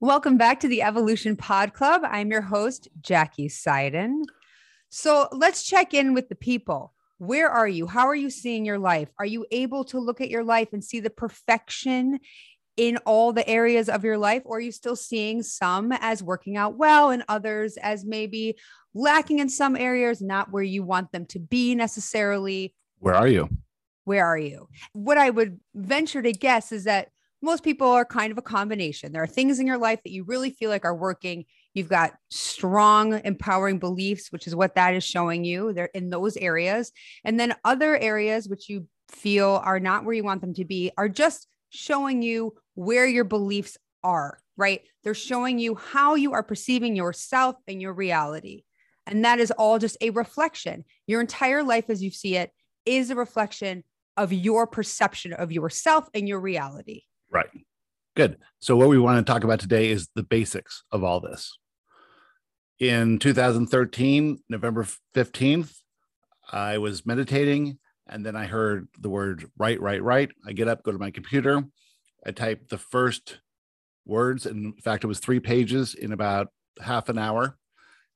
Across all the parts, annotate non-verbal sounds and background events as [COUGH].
Welcome back to the Evolution Pod Club. I'm your host, Jackie Seiden. So let's check in with the people. Where are you? How are you seeing your life? Are you able to look at your life and see the perfection in all the areas of your life? Or are you still seeing some as working out well and others as maybe lacking in some areas, not where you want them to be necessarily? Where are you? Where are you? What I would venture to guess is that most people are kind of a combination. There are things in your life that you really feel like are working. You've got strong, empowering beliefs, which is what that is showing you. They're in those areas. And then other areas which you feel are not where you want them to be are just showing you where your beliefs are, right? They're showing you how you are perceiving yourself and your reality. And that is all just a reflection. Your entire life as you see it is a reflection of your perception of yourself and your reality. Right. Good. So, what we want to talk about today is the basics of all this. In 2013, November 15th, I was meditating and then I heard the word right, right, right. I get up, go to my computer. I type the first words. In fact, it was three pages in about half an hour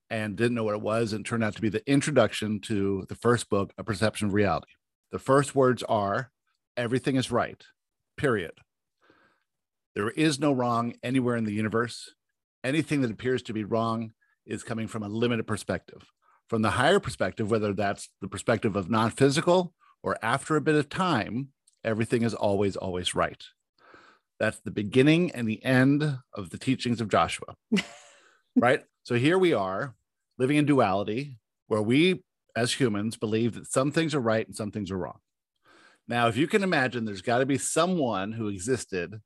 and didn't know what it was. And it turned out to be the introduction to the first book, A Perception of Reality. The first words are everything is right, period. There is no wrong anywhere in the universe. Anything that appears to be wrong is coming from a limited perspective. From the higher perspective, whether that's the perspective of non physical or after a bit of time, everything is always, always right. That's the beginning and the end of the teachings of Joshua. [LAUGHS] right? So here we are living in duality where we as humans believe that some things are right and some things are wrong. Now, if you can imagine, there's got to be someone who existed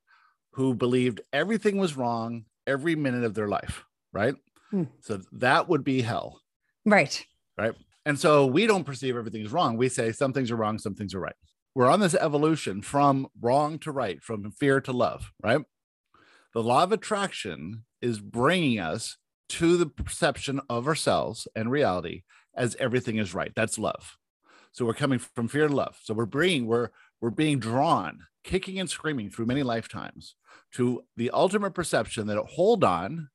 who believed everything was wrong every minute of their life, right? Hmm. So that would be hell. Right. Right. And so we don't perceive everything is wrong. We say some things are wrong, some things are right. We're on this evolution from wrong to right, from fear to love, right? The law of attraction is bringing us to the perception of ourselves and reality as everything is right. That's love. So we're coming from fear to love. So we're bringing, we're we're being drawn, kicking and screaming through many lifetimes to the ultimate perception that hold on,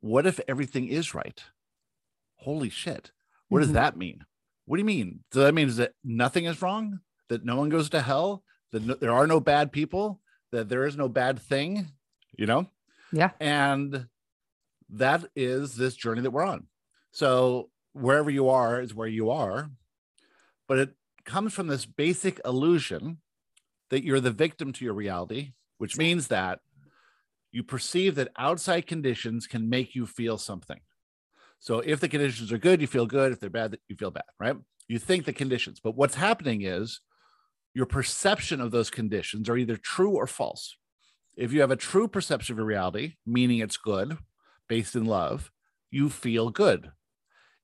what if everything is right? Holy shit. What mm-hmm. does that mean? What do you mean? So that means that nothing is wrong, that no one goes to hell, that no, there are no bad people, that there is no bad thing, you know? Yeah. And that is this journey that we're on. So wherever you are is where you are, but it comes from this basic illusion that you're the victim to your reality, which means that you perceive that outside conditions can make you feel something. So if the conditions are good, you feel good. If they're bad, you feel bad, right? You think the conditions, but what's happening is your perception of those conditions are either true or false. If you have a true perception of your reality, meaning it's good, based in love, you feel good.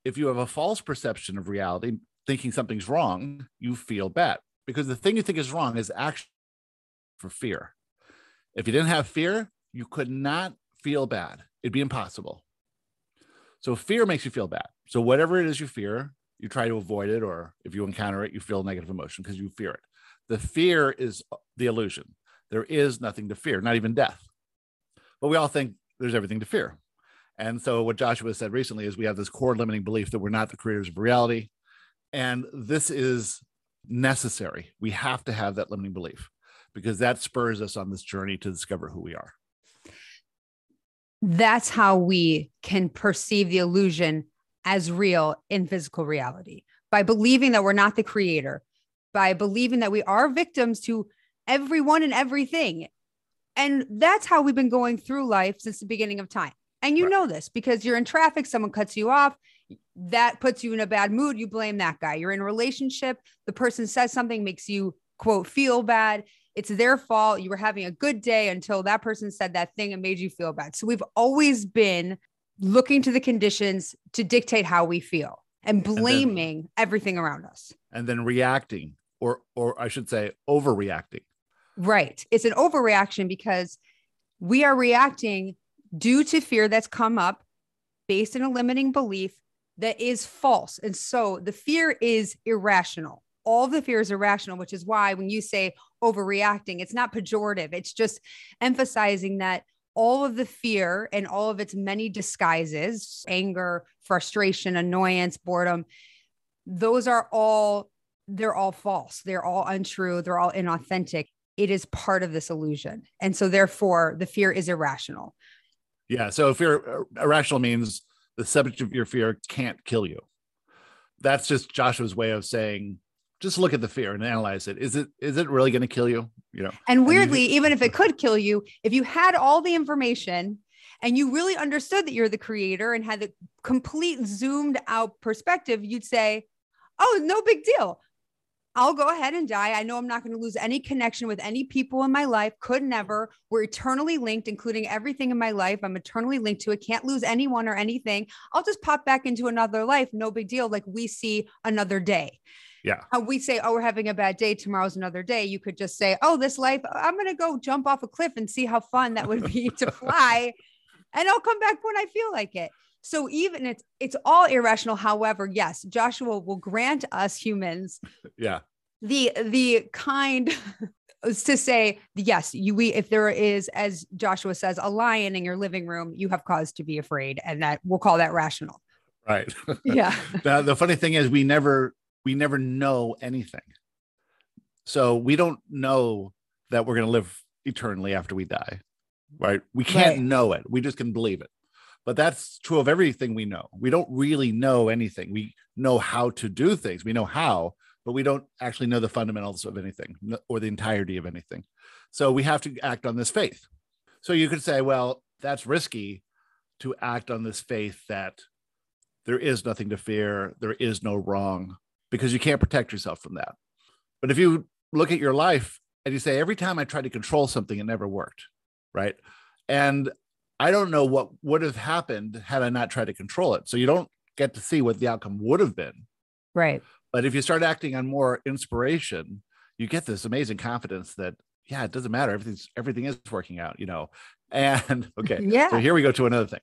If you have a false perception of reality, thinking something's wrong, you feel bad because the thing you think is wrong is actually for fear. If you didn't have fear, you could not feel bad. It'd be impossible. So fear makes you feel bad. So whatever it is you fear, you try to avoid it, or if you encounter it, you feel negative emotion because you fear it. The fear is the illusion. There is nothing to fear, not even death. But we all think there's everything to fear. And so what Joshua said recently is we have this core limiting belief that we're not the creators of reality. And this is necessary. We have to have that limiting belief because that spurs us on this journey to discover who we are. That's how we can perceive the illusion as real in physical reality by believing that we're not the creator, by believing that we are victims to everyone and everything. And that's how we've been going through life since the beginning of time. And you right. know this because you're in traffic, someone cuts you off, that puts you in a bad mood. You blame that guy. You're in a relationship, the person says something, makes you quote, feel bad. It's their fault. You were having a good day until that person said that thing and made you feel bad. So we've always been looking to the conditions to dictate how we feel and blaming and then, everything around us. And then reacting, or or I should say overreacting. Right. It's an overreaction because we are reacting due to fear that's come up based in a limiting belief that is false. And so the fear is irrational. All the fear is irrational, which is why when you say overreacting, it's not pejorative. It's just emphasizing that all of the fear and all of its many disguises anger, frustration, annoyance, boredom those are all they're all false. They're all untrue. They're all inauthentic. It is part of this illusion. And so therefore the fear is irrational. Yeah. So fear uh, irrational means the subject of your fear can't kill you. That's just Joshua's way of saying just look at the fear and analyze it. Is it is it really going to kill you? You know. And weirdly, and even if it could kill you, if you had all the information and you really understood that you're the creator and had the complete zoomed out perspective, you'd say, "Oh, no big deal. I'll go ahead and die. I know I'm not going to lose any connection with any people in my life. Could never. We're eternally linked, including everything in my life. I'm eternally linked to it. Can't lose anyone or anything. I'll just pop back into another life. No big deal. Like we see another day. Yeah. Uh, we say, oh, we're having a bad day. Tomorrow's another day. You could just say, oh, this life, I'm going to go jump off a cliff and see how fun that would be to [LAUGHS] fly. And I'll come back when I feel like it. So even it's it's all irrational. However, yes, Joshua will grant us humans, [LAUGHS] yeah, the the kind [LAUGHS] to say yes, you we if there is, as Joshua says, a lion in your living room, you have cause to be afraid, and that we'll call that rational. Right. [LAUGHS] Yeah. the, the funny thing is, we never we never know anything, so we don't know that we're going to live eternally after we die. Right. We can't right. know it. We just can believe it but that's true of everything we know. We don't really know anything. We know how to do things. We know how, but we don't actually know the fundamentals of anything or the entirety of anything. So we have to act on this faith. So you could say, well, that's risky to act on this faith that there is nothing to fear, there is no wrong, because you can't protect yourself from that. But if you look at your life and you say, every time I tried to control something, it never worked, right? And I don't know what would have happened had I not tried to control it. So you don't get to see what the outcome would have been. Right. But if you start acting on more inspiration, you get this amazing confidence that yeah, it doesn't matter. Everything's everything is working out, you know. [LAUGHS] And okay, [LAUGHS] yeah. So here we go to another thing.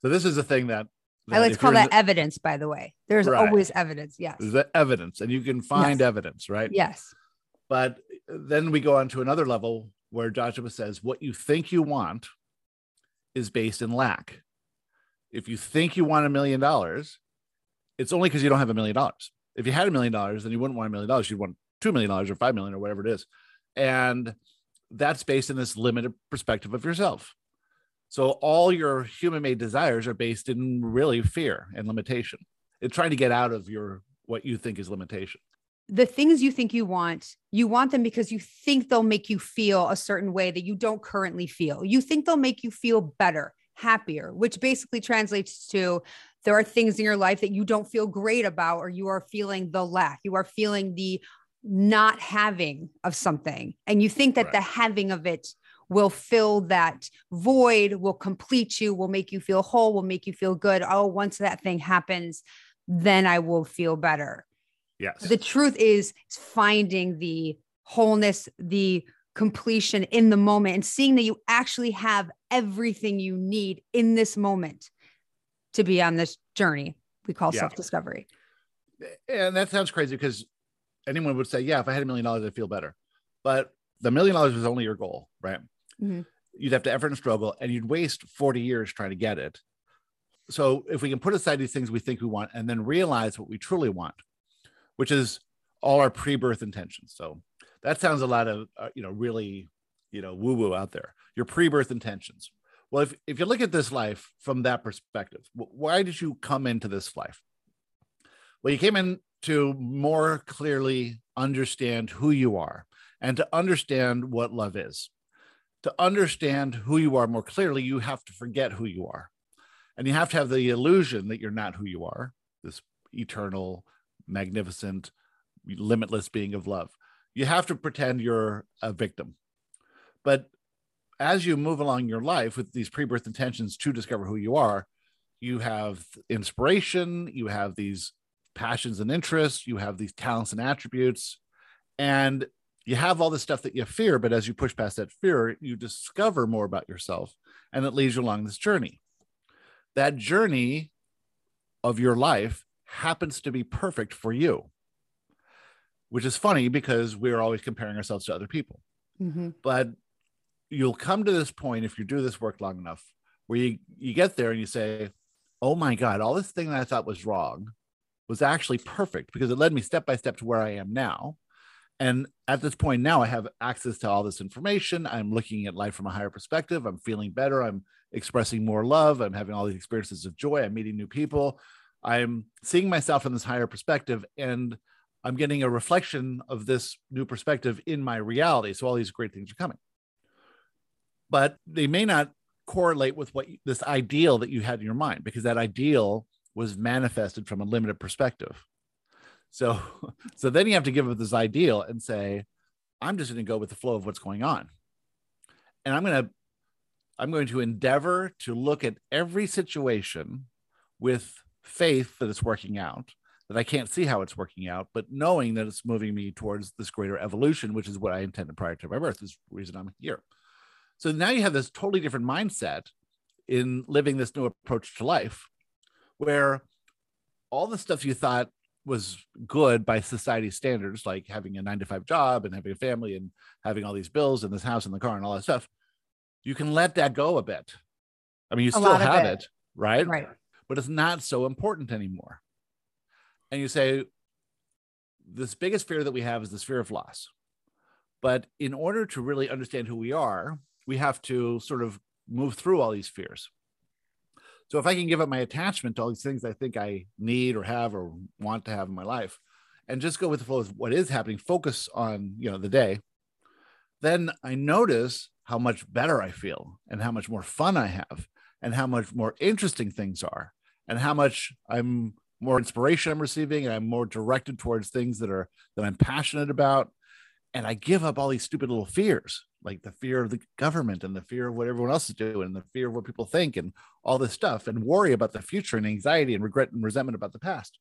So this is a thing that, that I like to call that the, evidence. By the way, there's right. always evidence. Yes, there's evidence, and you can find yes. evidence, right? Yes. But then we go on to another level where Joshua says, "What you think you want is based in lack. If you think you want a million dollars, it's only because you don't have a million dollars. If you had a million dollars, then you wouldn't want a million dollars. You'd want two million dollars or five million or whatever it is. And that's based in this limited perspective of yourself. So all your human made desires are based in really fear and limitation. It's trying to get out of your what you think is limitation the things you think you want, you want them because you think they'll make you feel a certain way that you don't currently feel. You think they'll make you feel better, happier, which basically translates to there are things in your life that you don't feel great about, or you are feeling the lack, you are feeling the not having of something. And you think that right. the having of it will fill that void, will complete you, will make you feel whole, will make you feel good. Oh, once that thing happens, then I will feel better Yes. The truth is finding the wholeness, the completion in the moment and seeing that you actually have everything you need in this moment to be on this journey we call yeah. self-discovery. And that sounds crazy because anyone would say, yeah, if I had a million dollars, I'd feel better. But the million dollars was only your goal, right? Mm-hmm. You'd have to effort and struggle and you'd waste 40 years trying to get it. So if we can put aside these things we think we want and then realize what we truly want, which is all our pre-birth intentions. So that sounds a lot of uh, you know really you know woo woo out there. Your pre-birth intentions. Well, if if you look at this life from that perspective, why did you come into this life? Well, you came in to more clearly understand who you are and to understand what love is. To understand who you are more clearly, you have to forget who you are. And you have to have the illusion that you're not who you are, this eternal, magnificent, limitless being of love. You have to pretend you're a victim. But as you move along your life with these pre-birth intentions to discover who you are, you have inspiration, you have these passions and interests, you have these talents and attributes, and you have all this stuff that you fear. But as you push past that fear, you discover more about yourself, and it leads you along this journey. That journey of your life happens to be perfect for you, which is funny because we're always comparing ourselves to other people. Mm-hmm. But you'll come to this point if you do this work long enough where you you get there and you say oh my god all this thing that i thought was wrong was actually perfect because it led me step by step to where i am now. And at this point now i have access to all this information. I'm looking at life from a higher perspective. I'm feeling better. I'm expressing more love. I'm having all these experiences of joy. I'm meeting new people i'm seeing myself in this higher perspective and i'm getting a reflection of this new perspective in my reality. So all these great things are coming. But they may not correlate with what this ideal that you had in your mind because that ideal was manifested from a limited perspective. So [LAUGHS] so then you have to give up this ideal and say i'm just going to go with the flow of what's going on. And i'm going to i'm going to endeavor to look at every situation with faith that it's working out that i can't see how it's working out but knowing that it's moving me towards this greater evolution which is what i intended prior to my birth is the reason i'm here so now you have this totally different mindset in living this new approach to life, where all the stuff you thought was good by society standards, like having a nine to five job and having a family and having all these bills and this house and the car and all that stuff, you can let that go a bit. I mean, you still have it. it, right? Right. But it's not so important anymore. And you say, this biggest fear that we have is this fear of loss. But in order to really understand who we are, we have to sort of move through all these fears. So if I can give up my attachment to all these things I think I need or have or want to have in my life, and just go with the flow of what is happening, focus on you know the day, then I notice how much better I feel and how much more fun I have and how much more interesting things are and how much I'm more inspiration I'm receiving and I'm more directed towards things that are that I'm passionate about and I give up all these stupid little fears, like the fear of the government and the fear of what everyone else is doing, and the fear of what people think, and all this stuff, and worry about the future and anxiety and regret and resentment about the past.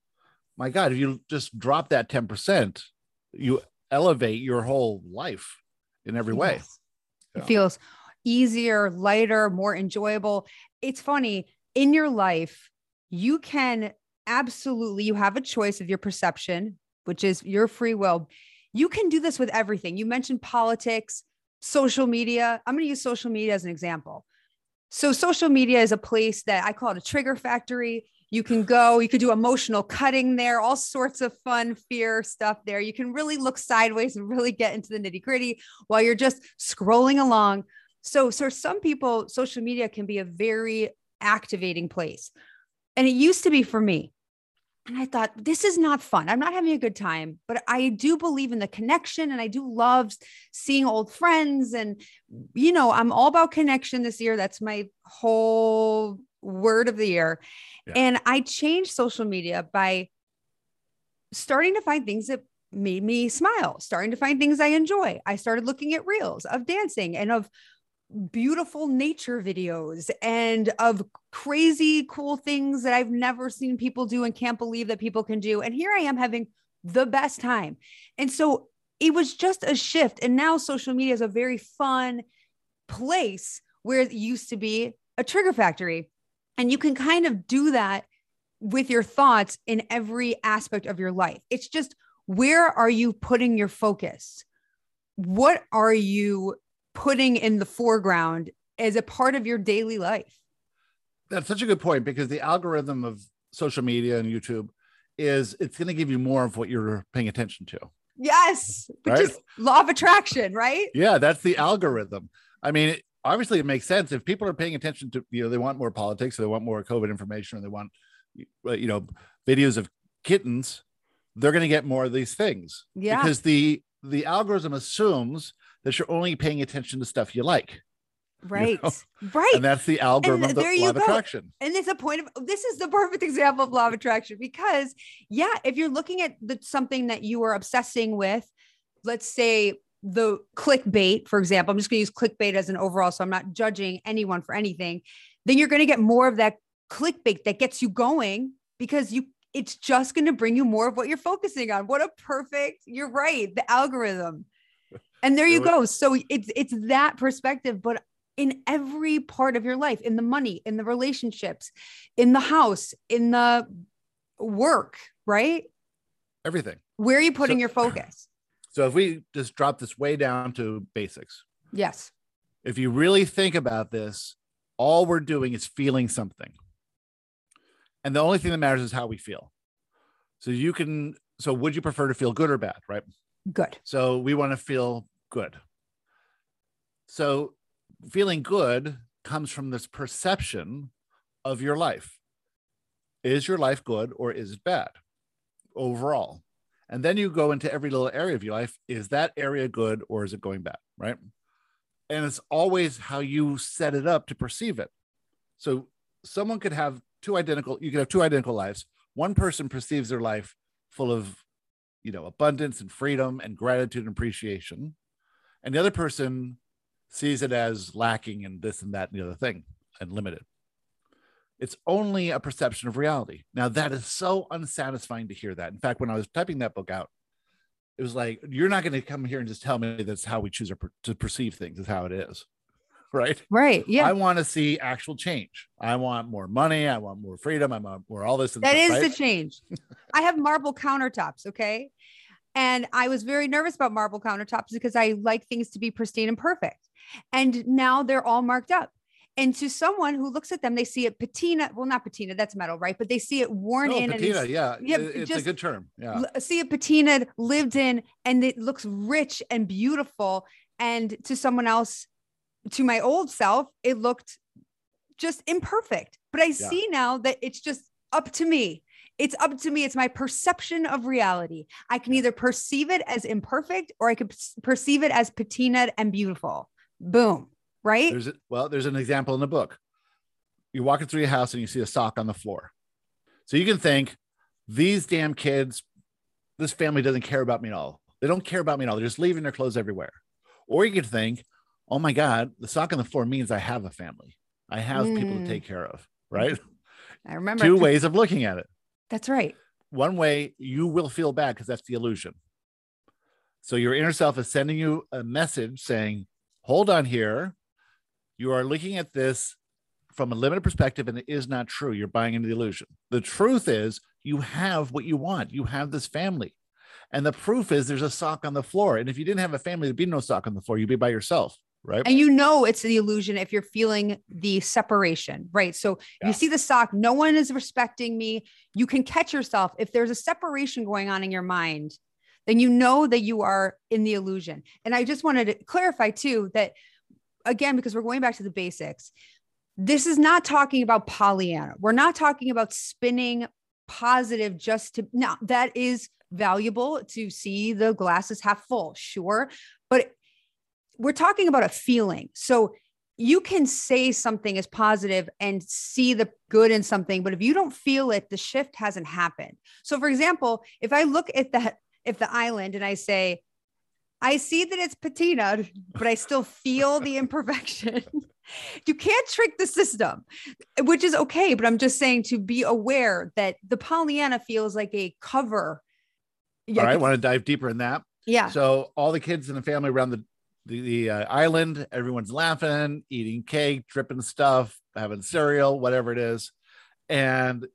My God, if you just drop that 10%, you elevate your whole life in every way. Yes. It feels easier, lighter, more enjoyable. It's funny in your life, you can absolutely, you have a choice of your perception, which is your free will you can do this with everything. You mentioned politics, social media. I'm going to use social media as an example. So, social media is a place that I call it a trigger factory. You can go, you could do emotional cutting there, all sorts of fun, fear stuff there. You can really look sideways and really get into the nitty gritty while you're just scrolling along. So, so some people, social media can be a very activating place. And it used to be for me. And I thought, this is not fun. I'm not having a good time, but I do believe in the connection and I do love seeing old friends. And, you know, I'm all about connection this year. That's my whole word of the year. Yeah. And I changed social media by starting to find things that made me smile, starting to find things I enjoy. I started looking at reels of dancing and of beautiful nature videos and of crazy cool things that I've never seen people do and can't believe that people can do. And here I am having the best time. And so it was just a shift. And now social media is a very fun place where it used to be a trigger factory. And you can kind of do that with your thoughts in every aspect of your life. It's just where are you putting your focus? What are you putting in the foreground as a part of your daily life. That's such a good point because the algorithm of social media and YouTube is it's going to give you more of what you're paying attention to. Yes, which right? is law of attraction, right? Yeah, that's the algorithm. I mean, obviously, it makes sense if people are paying attention to you know they want more politics, or they want more COVID information, or they want you know videos of kittens. They're going to get more of these things. Yeah, because the the algorithm assumes that you're only paying attention to stuff you like. Right. You know? [LAUGHS] Right. And that's the algorithm and of the law of attraction. And it's a point of this is the [LAUGHS] perfect example of law of attraction because yeah, if you're looking at the, something that you are obsessing with, let's say the clickbait, for example, I'm just going to use clickbait as an overall, so I'm not judging anyone for anything. Then you're going to get more of that clickbait that gets you going because you it's just going to bring you more of what you're focusing on. What a perfect, you're right, the algorithm. And there you go. So it's it's that perspective, but in every part of your life, in the money, in the relationships, in the house, in the work, right? Everything. Where are you putting so, your focus? [CLEARS THROAT] So if we just drop this way down to basics. Yes. If you really think about this, all we're doing is feeling something. And the only thing that matters is how we feel. So you can, so would you prefer to feel good or bad, right? Good. So we want to feel good. So feeling good comes from this perception of your life. Is your life good or is it bad overall? And then you go into every little area of your life. Is that area good or is it going bad? Right. And it's always how you set it up to perceive it. So someone could have two identical, you could have two identical lives. One person perceives their life full of, you know, abundance and freedom and gratitude and appreciation. And the other person sees it as lacking and this and that and the other thing and limited. It's only a perception of reality. Now, that is so unsatisfying to hear that. In fact, when I was typing that book out, it was like, you're not going to come here and just tell me that's how we choose to perceive things, is how it is. Right. Right. Yeah. I want to see actual change. I want more money. I want more freedom. I want more all this. That stuff, is right? the change. I have marble countertops. Okay. And I was very nervous about marble countertops because I like things to be pristine and perfect. And now they're all marked up. And to someone who looks at them, they see it patina. Well, not patina, that's metal, right? But they see it worn no, in. Patina, and yeah. yeah it's a good term. Yeah. See it patina, lived in, and it looks rich and beautiful. And to someone else, to my old self, it looked just imperfect. But I yeah. see now that it's just up to me. It's up to me. It's my perception of reality. I can either perceive it as imperfect or I could perceive it as patinaed and beautiful. Boom right? There's a, well, there's an example in the book. You're walking through your house and you see a sock on the floor. So you can think, these damn kids, this family doesn't care about me at all. They don't care about me at all. They're just leaving their clothes everywhere. Or you could think, oh my God, the sock on the floor means I have a family. I have mm. people to take care of, right? I remember two ways of looking at it. That's right. One way you will feel bad because that's the illusion. So your inner self is sending you a message saying, hold on here you are looking at this from a limited perspective and it is not true. You're buying into the illusion. The truth is you have what you want. You have this family. And the proof is there's a sock on the floor. And if you didn't have a family, there'd be no sock on the floor. You'd be by yourself. Right. And you know it's the illusion if you're feeling the separation, right? So yeah. you see the sock, no one is respecting me. You can catch yourself. If there's a separation going on in your mind, then you know that you are in the illusion. And I just wanted to clarify too that again, because we're going back to the basics, this is not talking about Pollyanna. We're not talking about spinning positive just to now that is valuable to see the glasses half full, sure. But we're talking about a feeling. So you can say something is positive and see the good in something, but if you don't feel it, the shift hasn't happened. So, for example, if I look at that, if the island and I say, I see that it's patina, but I still feel the [LAUGHS] imperfection. [LAUGHS] you can't trick the system, which is okay. But I'm just saying to be aware that the Pollyanna feels like a cover. All right, I want to dive deeper in that. Yeah. So all the kids in the family around the the, the uh, island, everyone's laughing, eating cake, dripping stuff, having cereal, whatever it is, and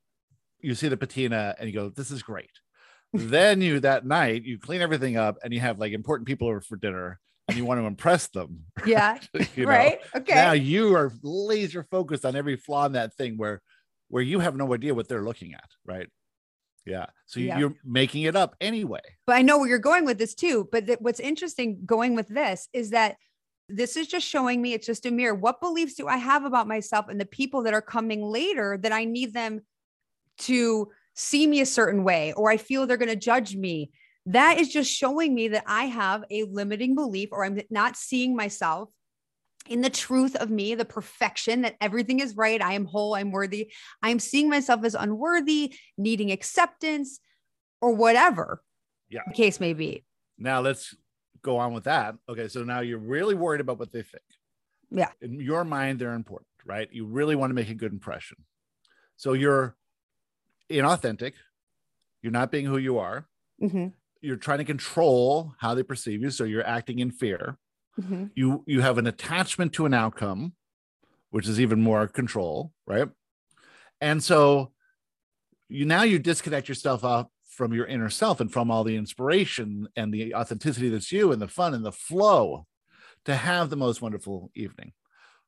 you see the patina, and you go, "This is great." [LAUGHS] then you that night you clean everything up and you have like important people over for dinner and you want to impress them. Yeah. [LAUGHS] right. Okay. Now you are laser focused on every flaw in that thing where where you have no idea what they're looking at, right? Yeah. So yeah. you're making it up anyway. But I know where you're going with this too. But th- what's interesting going with this is that this is just showing me it's just a mirror. What beliefs do I have about myself and the people that are coming later that I need them to see me a certain way or I feel they're going to judge me. That is just showing me that I have a limiting belief or I'm not seeing myself in the truth of me, the perfection that everything is right. I am whole. I'm worthy. I'm seeing myself as unworthy, needing acceptance or whatever yeah. the case may be. Now let's go on with that. Okay. So now you're really worried about what they think. Yeah. In your mind, they're important, right? You really want to make a good impression. So you're inauthentic. You're not being who you are. Mm-hmm. You're trying to control how they perceive you, so you're acting in fear. Mm-hmm. You you have an attachment to an outcome, which is even more control, right? And so you now you disconnect yourself up from your inner self and from all the inspiration and the authenticity that's you and the fun and the flow to have the most wonderful evening.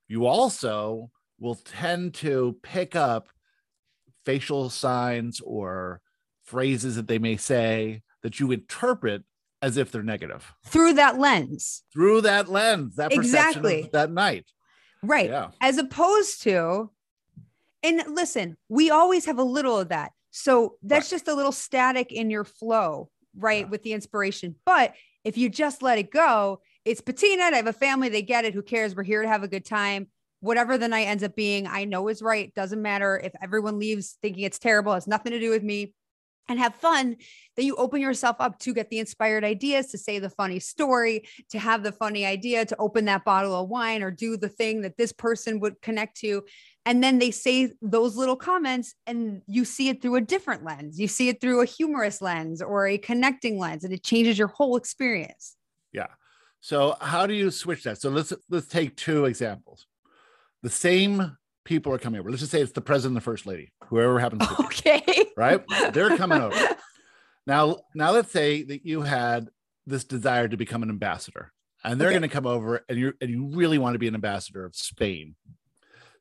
You also will tend to pick up facial signs or phrases that they may say that you interpret as if they're negative through that lens. through that lens, that perception Exactly. of that night. Right. Yeah. As opposed to, and listen, we always have a little of that. So that's just a little static in your flow, right? Yeah. With the inspiration. But if you just let it go, it's patina. I have a family. They get it. Who cares? We're here to have a good time. Whatever the night ends up being, I know is right. Doesn't matter if everyone leaves thinking it's terrible, has nothing to do with me. And have fun, then you open yourself up to get the inspired ideas, to say the funny story, to have the funny idea, to open that bottle of wine or do the thing that this person would connect to. And then they say those little comments, and you see it through a different lens. You see it through a humorous lens or a connecting lens, and it changes your whole experience. Yeah. So how do you switch that? So let's let's take two examples. The same people are coming over. Let's just say it's the president and the first lady, whoever happens to be, Okay. [LAUGHS] right? They're coming over. [LAUGHS] Now, now let's say that you had this desire to become an ambassador, and they're Okay. going to come over, and you and you really want to be an ambassador of Spain.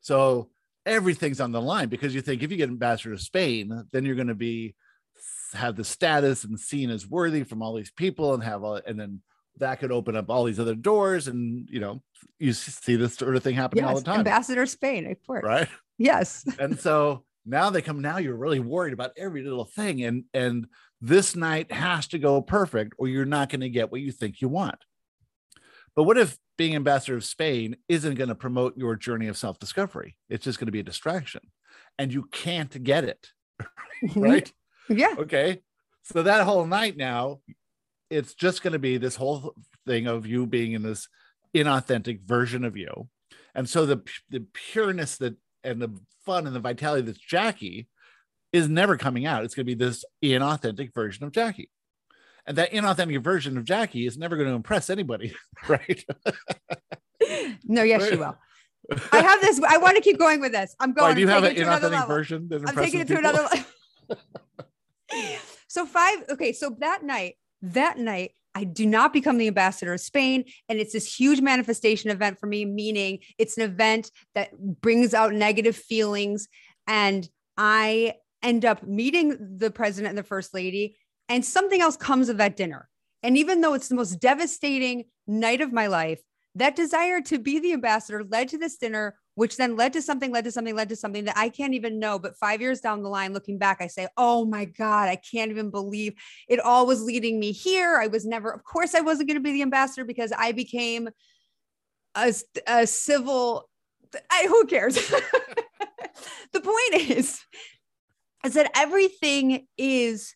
So everything's on the line because you think if you get ambassador of Spain, then you're going to be have the status and seen as worthy from all these people, and have all, and then that could open up all these other doors, and you know you see this sort of thing happening all the time, Ambassador Spain, of course. right? Yes. [LAUGHS] and so now they come now you're really worried about every little thing and and this night has to go perfect or you're not going to get what you think you want but what if being ambassador of spain isn't going to promote your journey of self-discovery it's just going to be a distraction and you can't get it [LAUGHS] right [LAUGHS] Yeah. okay so that whole night now it's just going to be this whole thing of you being in this inauthentic version of you and so the the pureness that and the fun and the vitality that's jackie is never coming out it's going to be this inauthentic version of jackie and that inauthentic version of jackie is never going to impress anybody [LAUGHS] right No, yes, she will. I have this. I want to keep going with this. I'm going. Why, do you have an inauthentic version that I'm taking it to people? another level. [LAUGHS] [LAUGHS] so five. Okay, so that night, that night, I do not become the ambassador of Spain, and it's this huge manifestation event for me. Meaning, it's an event that brings out negative feelings, and I end up meeting the president and the first lady, and something else comes of that dinner. And even though it's the most devastating night of my life, that desire to be the ambassador led to this dinner, which then led to something, led to something, led to something that I can't even know. But five years down the line, looking back, I say, oh my God, I can't even believe it all was leading me here. I was never, of course, I wasn't going to be the ambassador because I became a, a civil, I, who cares? [LAUGHS] the point is, is that everything is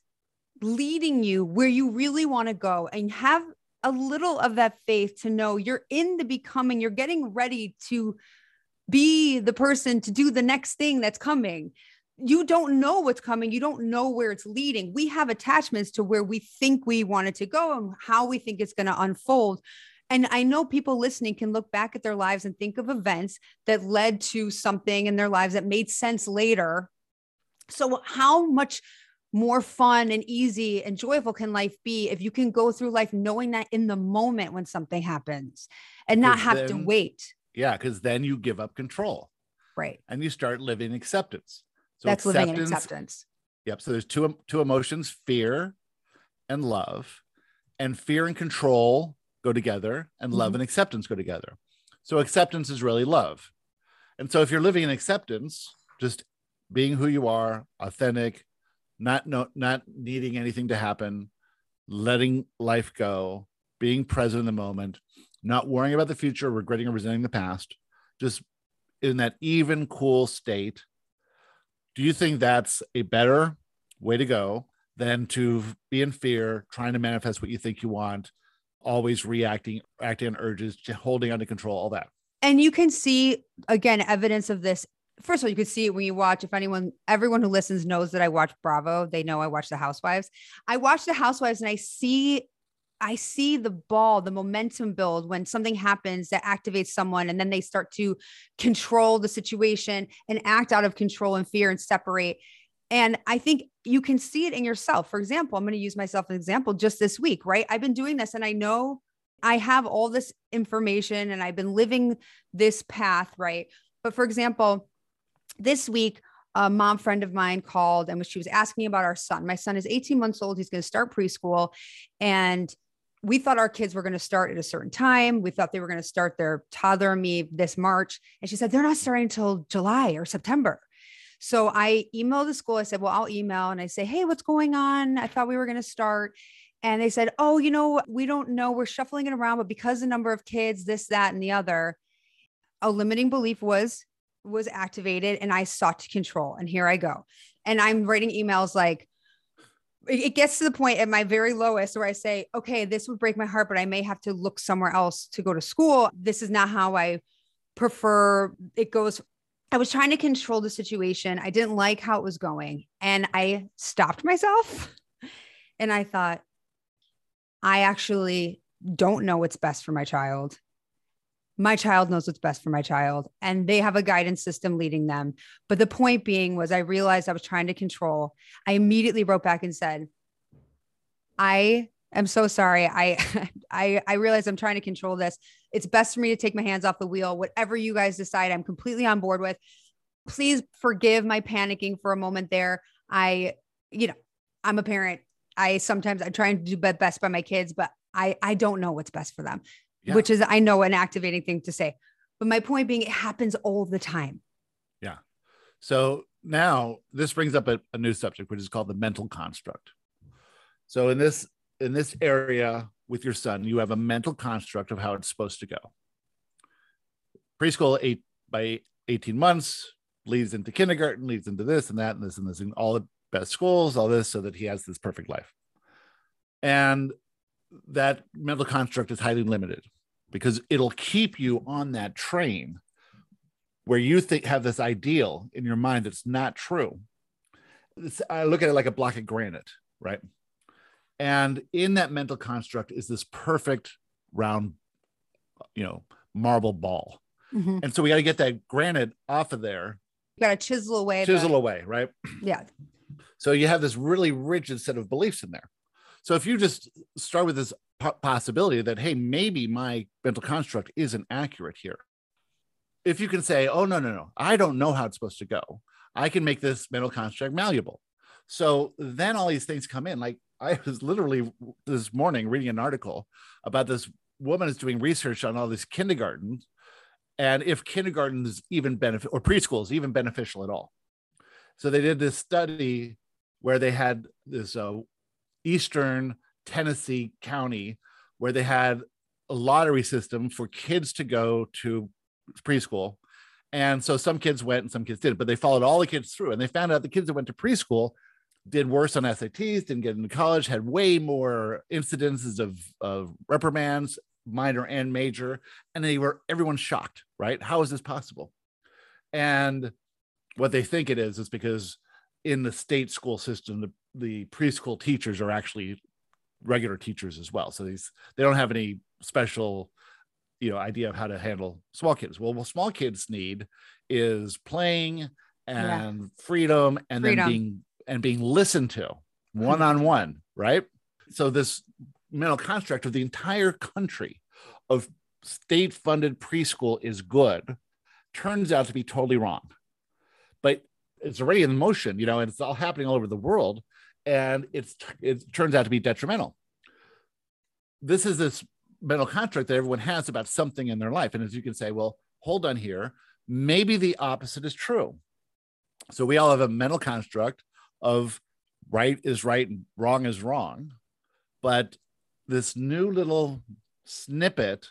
leading you where you really want to go and have a little of that faith to know you're in the becoming, you're getting ready to be the person to do the next thing that's coming. You don't know what's coming. You don't know where it's leading. We have attachments to where we think we want it to go and how we think it's going to unfold. And I know people listening can look back at their lives and think of events that led to something in their lives that made sense later. So, how much more fun and easy and joyful can life be if you can go through life knowing that in the moment when something happens and not have to wait? Yeah because then you give up control Right. and you start living acceptance so That's living in acceptance. Yep. So there's two two emotions: fear and love, and fear and control go together, and love Mhm. and acceptance go together. So acceptance is really love, and so if you're living in acceptance, just being who you are, authentic, not no, not needing anything to happen, letting life go, being present in the moment, not worrying about the future, regretting or resenting the past, just in that even cool state do you think that's a better way to go than to be in fear trying to manifest what you think you want always reacting acting on urges holding under control all that And you can see again evidence of this. First of all, you can see it when you watch. If anyone, everyone who listens knows that I watch Bravo, they know I watch The Housewives. I watch The Housewives and I see, I see the ball, the momentum build when something happens that activates someone, and then they start to control the situation and act out of control and fear and separate. And I think you can see it in yourself. For example, I'm going to use myself as an example just this week, right? I've been doing this and I know I have all this information and I've been living this path, right? But for example, this week, a mom friend of mine called and she was asking about our son. My son is 18 months old. He's going to start preschool. And we thought our kids were going to start at a certain time. We thought they were going to start their toddler me this March. And she said, they're not starting until July or September. So I emailed the school. I said, well, I'll email. And I say, hey, what's going on? I thought we were going to start. And they said, oh, you know, we don't know. We're shuffling it around, but because the number of kids, this, that, and the other, a limiting belief was was activated and I sought to control. And here I go. And I'm writing emails like, it gets to the point at my very lowest where I say, okay, this would break my heart, but I may have to look somewhere else to go to school. This is not how I prefer it goes. I was trying to control the situation. I didn't like how it was going. And I stopped myself [LAUGHS] and I thought, I actually don't know what's best for my child. My child knows what's best for my child, and they have a guidance system leading them. But the point being was, I realized I was trying to control. I immediately wrote back and said, I am so sorry. I, [LAUGHS] I, I realize I'm trying to control this. It's best for me to take my hands off the wheel. Whatever you guys decide, I'm completely on board with. Please forgive my panicking for a moment there. I, you know, I'm a parent. I sometimes I try and do best by my kids, but I I don't know what's best for them, yeah. which is I know an activating thing to say. But my point being, it happens all the time. Yeah. So now this brings up a, a new subject, which is called the mental construct. So in this in this area with your son, you have a mental construct of how it's supposed to go. Preschool eight by 18 months leads into kindergarten, leads into this and that and this and this and all the best schools, all this, so that he has this perfect life. And that mental construct is highly limited because it'll keep you on that train where you think have this ideal in your mind that's not true. It's, I look at it like a block of granite, right? And in that mental construct is this perfect round, you know, marble ball. Mm-hmm. And so we got to get that granite off of there. You got to chisel away. Chisel the... away, right? Yeah. So you have this really rigid set of beliefs in there. So if you just start with this possibility that, hey, maybe my mental construct isn't accurate here. If you can say, oh, no, no, no, I don't know how it's supposed to go, I can make this mental construct malleable. So then all these things come in. Like I was literally this morning reading an article about this woman is doing research on all these kindergartens and if kindergarten is even benefit or preschool is even beneficial at all. So they did this study where they had this uh, eastern Tennessee county where they had a lottery system for kids to go to preschool. And so some kids went and some kids didn't, but they followed all the kids through and they found out the kids that went to preschool did worse on SATs, didn't get into college, had way more incidences of, of reprimands, minor and major. And they were, everyone shocked, right? How is this possible? And what they think it is is because in the state school system, the, the preschool teachers are actually regular teachers as well. So these they don't have any special, you know, idea of how to handle small kids. Well, what small kids need is playing and yeah. freedom and freedom. then being and being listened to one on one, right? So this mental construct of the entire country of state funded preschool is good turns out to be totally wrong. But it's already in motion, you know, and it's all happening all over the world, and it's it turns out to be detrimental. This is this mental construct that everyone has about something in their life, and as you can say, well, hold on here, maybe the opposite is true. So we all have a mental construct of right is right and wrong is wrong, but this new little snippet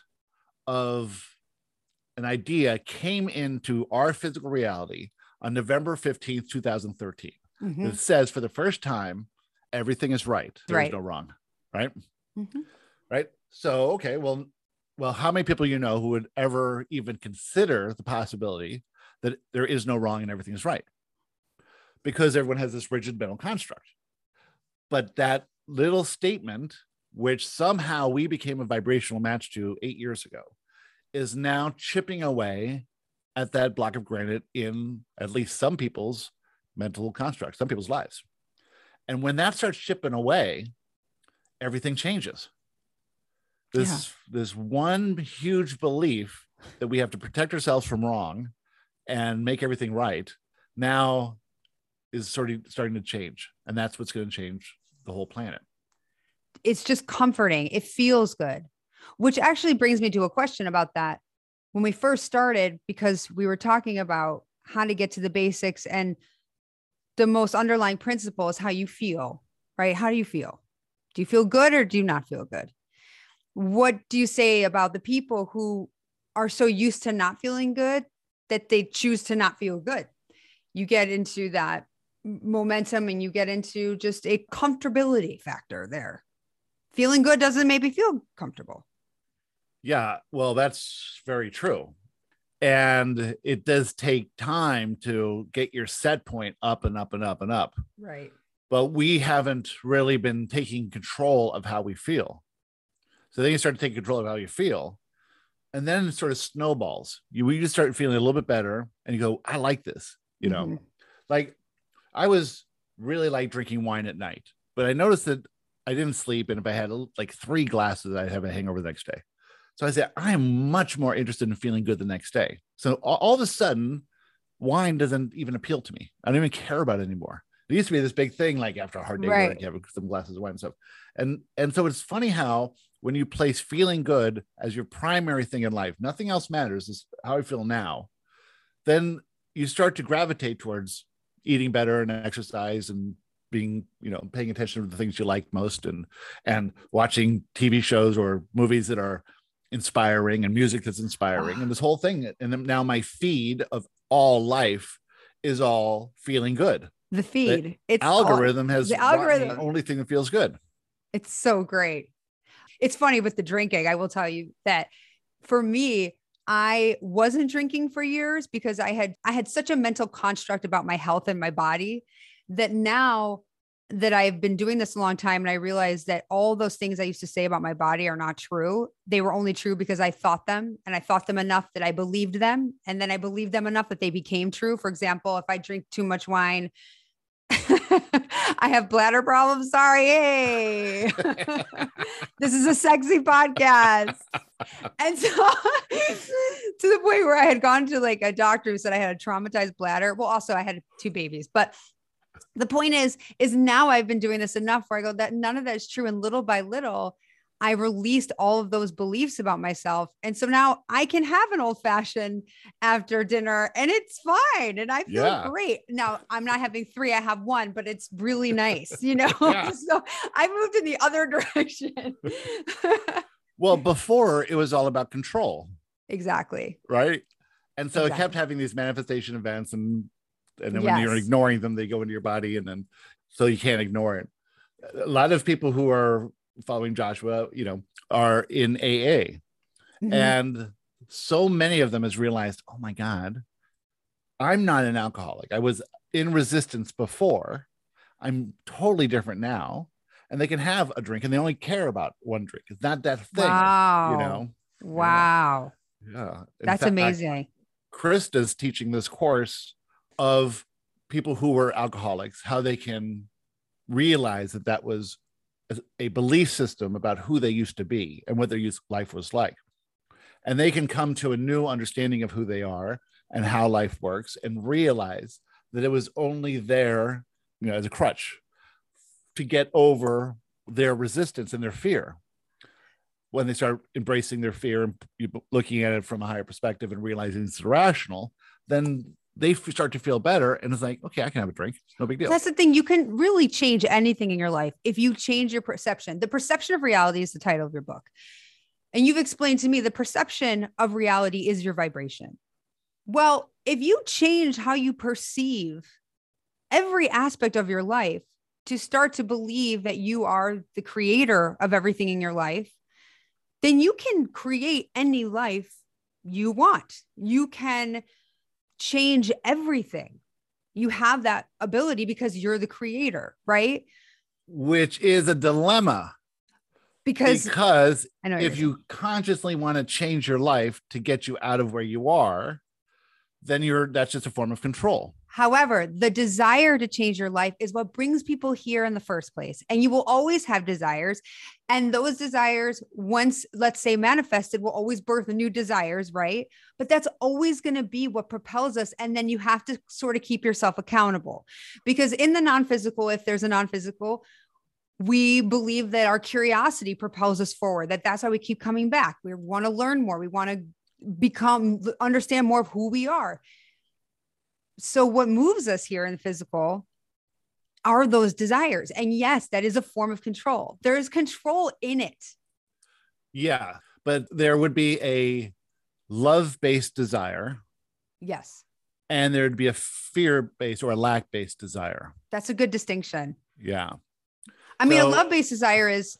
of an idea came into our physical reality on November 15th, 2013. Mm-hmm. It says for the first time, everything is right. There's right. no wrong. Right. Mm-hmm. Right. So, okay. Well, well, how many people you know who would ever even consider the possibility that there is no wrong and everything is right? Because everyone has this rigid mental construct. But that little statement, which somehow we became a vibrational match to eight years ago, is now chipping away at that block of granite in at least some people's mental constructs, some people's lives. And when that starts chipping away, everything changes. This this one huge belief that we have to protect ourselves from wrong and make everything right now is sort of starting to change. And that's what's going to change the whole planet. It's just comforting. It feels good, which actually brings me to a question about that. When we first started, because we were talking about how to get to the basics and the most underlying principle is how you feel, right? How do you feel? Do you feel good or do you not feel good? What do you say about the people who are so used to not feeling good that they choose to not feel good? You get into that momentum and you get into just a comfortability factor there. Feeling good doesn't make me feel comfortable. Yeah, well, that's very true. And it does take time to get your set point up and up and up and up. Right. But we haven't really been taking control of how we feel. So then you start to take control of how you feel. And then it sort of snowballs. You we just start feeling a little bit better and you go, I like this, you know. Mm-hmm. Like I was really like drinking wine at night, but I noticed that I didn't sleep. And if I had like three glasses, I'd have a hangover the next day. So I said, I am much more interested in feeling good the next day. So all, all of a sudden, wine doesn't even appeal to me. I don't even care about it anymore. It used to be this big thing, like after a hard day, right. you have some glasses of wine and stuff. And and so it's funny how when you place feeling good as your primary thing in life, nothing else matters. Is how I feel now. Then you start to gravitate towards eating better and exercise and being you know paying attention to the things you like most and and watching tv shows or movies that are inspiring and music that's inspiring and this whole thing. And then now my feed of all life is all feeling good. The feed the it's algorithm all, has the algorithm the only thing that feels good. It's so great. It's funny with the drinking i will tell you that for me I wasn't drinking for years because I had I had such a mental construct about my health and my body that now that I've been doing this a long time and I realized that all those things I used to say about my body are not true. They were only true because I thought them and I thought them enough that I believed them and then I believed them enough that they became true. For example, if I drink too much wine, [LAUGHS] I have bladder problems. Sorry. Hey. [LAUGHS] this is a sexy podcast. And so [LAUGHS] to the point where I had gone to like a doctor who said I had a traumatized bladder. Well, also I had two babies, but the point is, is now I've been doing this enough where I go that none of that is true. And little by little, I released all of those beliefs about myself. And so now I can have an old fashioned after dinner and it's fine. And I feel yeah. great. Now I'm not having three, I have one, but it's really nice, you know? [LAUGHS] Yeah. [LAUGHS] so I moved in the other [LAUGHS] direction. well, before it was all about control. Exactly. Right. And so exactly. it kept having these manifestation events and and then yes. when you're ignoring them, they go into your body and then so you can't ignore it. A lot of people who are following Joshua, you know, are in AA. Mm-hmm. And so many of them has realized, oh my God, I'm not an alcoholic. I was in resistance before. I'm totally different now. And they can have a drink and they only care about one drink. It's not that thing. Wow. You know? Wow. Yeah. That's fact, amazing. I, Krista's teaching this course of people who were alcoholics, how they can realize that that was a belief system about who they used to be and what their youth life was like. And they can come to a new understanding of who they are and how life works and realize that it was only there, you know, as a crutch to get over their resistance and their fear. When they start embracing their fear and looking at it from a higher perspective and realizing it's irrational, then they start to feel better and it's like okay i can have a drink. No big deal. That's the thing you can really change anything in your life if you change your perception. The perception of reality is the title of your book. And you've explained to me the perception of reality is your vibration. Well if you change how you perceive every aspect of your life to start to believe that you are the creator of everything in your life then you can create any life you want. You can change everything. You have that ability because you're the creator, right? Which is a dilemma. Because, because if you consciously want to change your life to get you out of where you are, then you're that's just a form of control. However, the desire to change your life is what brings people here in the first place. And you will always have desires. And those desires, once, let's say, manifested, will always birth new desires, right? But that's always going to be what propels us. And then you have to sort of keep yourself accountable. Because in the non physical, if there's a non physical, we believe that our curiosity propels us forward, that that's why we keep coming back. We want to learn more. We want to become, understand more of who we are. So what moves us here in the physical are those desires. And yes that is a form of control. There is control in it. Yeah but there would be a love based desire. Yes. And there'd be a fear based or a lack based desire. That's a good distinction. Yeah. I mean a love based desire is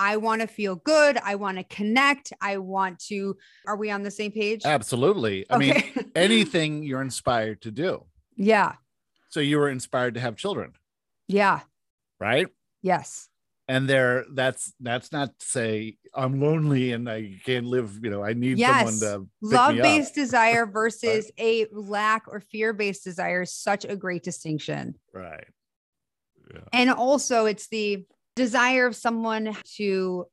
I want to feel good. I want to connect. I want to. Are we on the same page? Absolutely. I okay. mean, [LAUGHS] anything you're inspired to do. Yeah. So you were inspired to have children. Yeah. Right? Yes. And there that's that's not to say I'm lonely and I can't live, you know, I need yes. someone to love-based desire [LAUGHS] versus a lack or fear-based desire is such a great distinction. Right. Yeah. And also it's the desire of someone to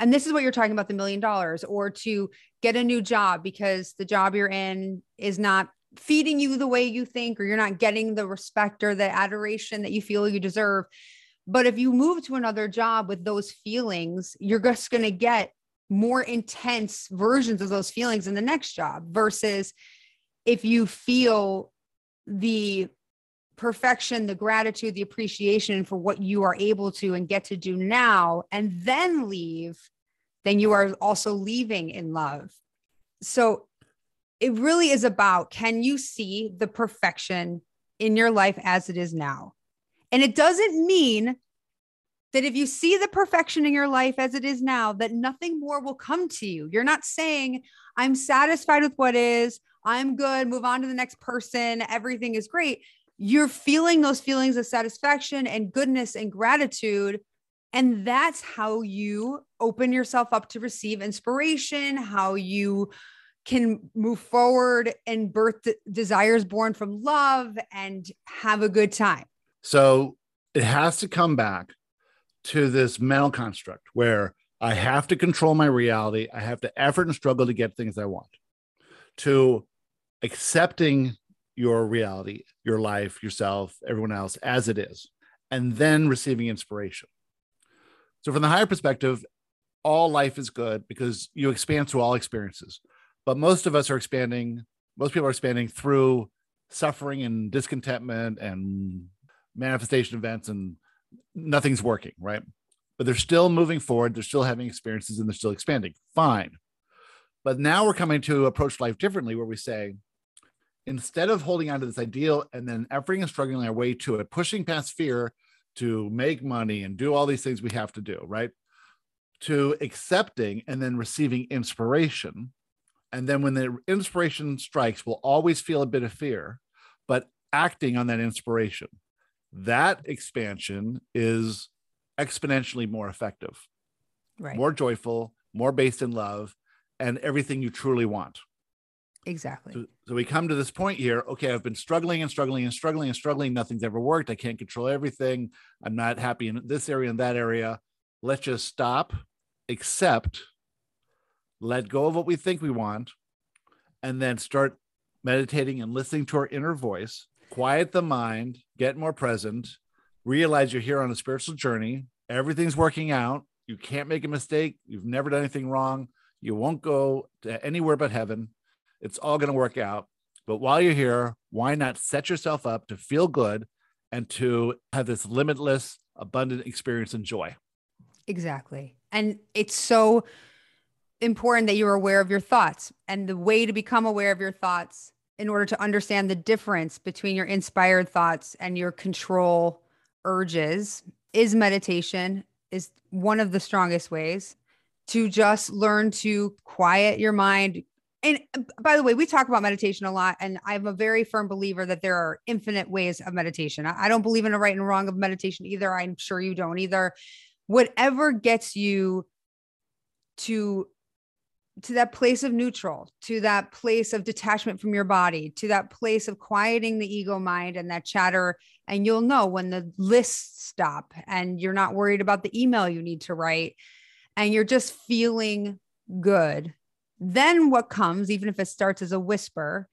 and this is what you're talking about the million dollars or to get a new job because the job you're in is not feeding you the way you think or you're not getting the respect or the adoration that you feel you deserve. But if you move to another job with those feelings you're just going to get more intense versions of those feelings in the next job versus if you feel the perfection, the gratitude, the appreciation for what you are able to and get to do now, and then leave, then you are also leaving in love. So it really is about can you see the perfection in your life as it is now? And it doesn't mean that if you see the perfection in your life as it is now, that nothing more will come to you. You're not saying, I'm satisfied with what is, I'm good, move on to the next person, everything is great you're feeling those feelings of satisfaction and goodness and gratitude. And that's how you open yourself up to receive inspiration, how you can move forward and birth desires born from love and have a good time. So it has to come back to this mental construct where I have to control my reality. I have to effort and struggle to get things I want, to accepting your reality, your life, yourself, everyone else as it is, and then receiving inspiration. So, from the higher perspective, all life is good because you expand through all experiences. But most of us are expanding, most people are expanding through suffering and discontentment and manifestation events, and nothing's working, right? But they're still moving forward, they're still having experiences, and they're still expanding. Fine. But now we're coming to approach life differently, where we say, instead of holding on to this ideal and then efforting and struggling our way to it, pushing past fear to make money and do all these things we have to do, right? To accepting and then receiving inspiration. And then when the inspiration strikes, we'll always feel a bit of fear, but acting on that inspiration, that expansion is exponentially more effective, right. more joyful, more based in love, and everything you truly want. Exactly. So, so, we come to this point here. Okay, I've been struggling and struggling and struggling and struggling. Nothing's ever worked. I can't control everything. I'm not happy in this area and that area. Let's just stop, accept, let go of what we think we want, and then start meditating and listening to our inner voice. Quiet the mind, get more present, realize you're here on a spiritual journey. Everything's working out. You can't make a mistake. You've never done anything wrong. You won't go to anywhere but heaven it's all going to work out. But while you're here, why not set yourself up to feel good and to have this limitless, abundant experience and joy? Exactly. And it's so important that you're aware of your thoughts. And the way to become aware of your thoughts in order to understand the difference between your inspired thoughts and your control urges is meditation is one of the strongest ways to just learn to quiet your mind and uh, by the way, we talk about meditation a lot, and I'm a very firm believer that there are infinite ways of meditation. I don't believe in a right and wrong of meditation either. I'm sure you don't either. Whatever gets you to to that place of neutral, to that place of detachment from your body, to that place of quieting the ego mind and that chatter. And you'll know when the lists stop and you're not worried about the email you need to write and you're just feeling good. Then what comes, even if it starts as a whisper,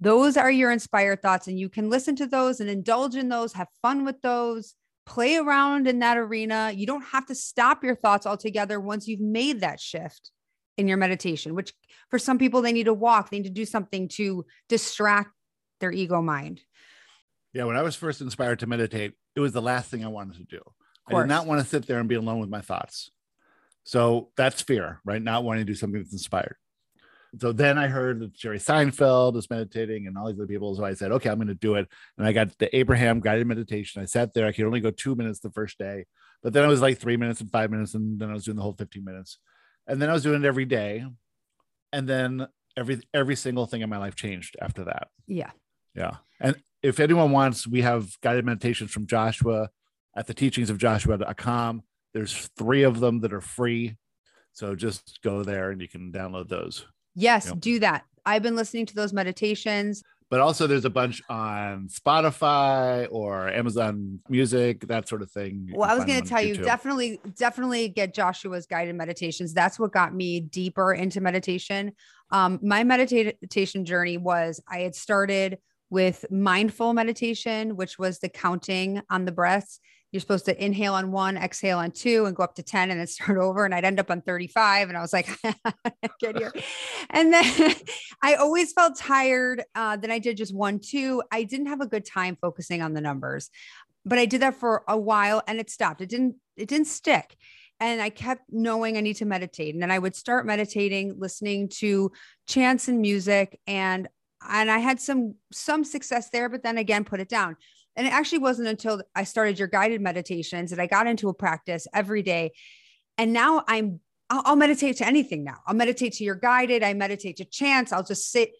those are your inspired thoughts. And you can listen to those and indulge in those, have fun with those, play around in that arena. You don't have to stop your thoughts altogether once you've made that shift in your meditation, which for some people, they need to walk, they need to do something to distract their ego mind. Yeah. When I was first inspired to meditate, it was the last thing I wanted to do. I did not want to sit there and be alone with my thoughts. So that's fear, right? Not wanting to do something that's inspired. So then I heard that Jerry Seinfeld was meditating and all these other people. So I said, okay, I'm going to do it. And I got the Abraham guided meditation. I sat there. I could only go two minutes the first day, but then it was like three minutes and five minutes. And then I was doing the whole 15 minutes and then I was doing it every day, and then every every single thing in my life changed after that. Yeah, yeah. And if anyone wants, we have guided meditations from Joshua at the teachings of Joshua.com. There's three of them that are free, so just go there and you can download those. Yes, do that. I've been listening to those meditations but also there's a bunch on Spotify or Amazon Music, that sort of thing. well, I was going to tell you definitely, definitely get Joshua's guided meditations. That's what got me deeper into meditation. Um, my meditation journey was I had started with mindful meditation, which was the counting on the breaths you're supposed to inhale on one, exhale on two, and go up to 10 and then start [LAUGHS] over. And I'd end up on 35. And I was like, [LAUGHS] get here. And then [LAUGHS] I always felt tired. Uh, then I did just one, two. I didn't have a good time focusing on the numbers, but I did that for a while and it stopped. It didn't, it didn't stick. And I kept knowing I need to meditate. And then I would start meditating, listening to chants and music. And and I had some some success there, but then again, put it down. And it actually wasn't until I started your guided meditations that I got into a practice every day. And now I'm, I'll, I'll meditate to anything now. I'll meditate to your guided, I meditate to chants, I'll just sit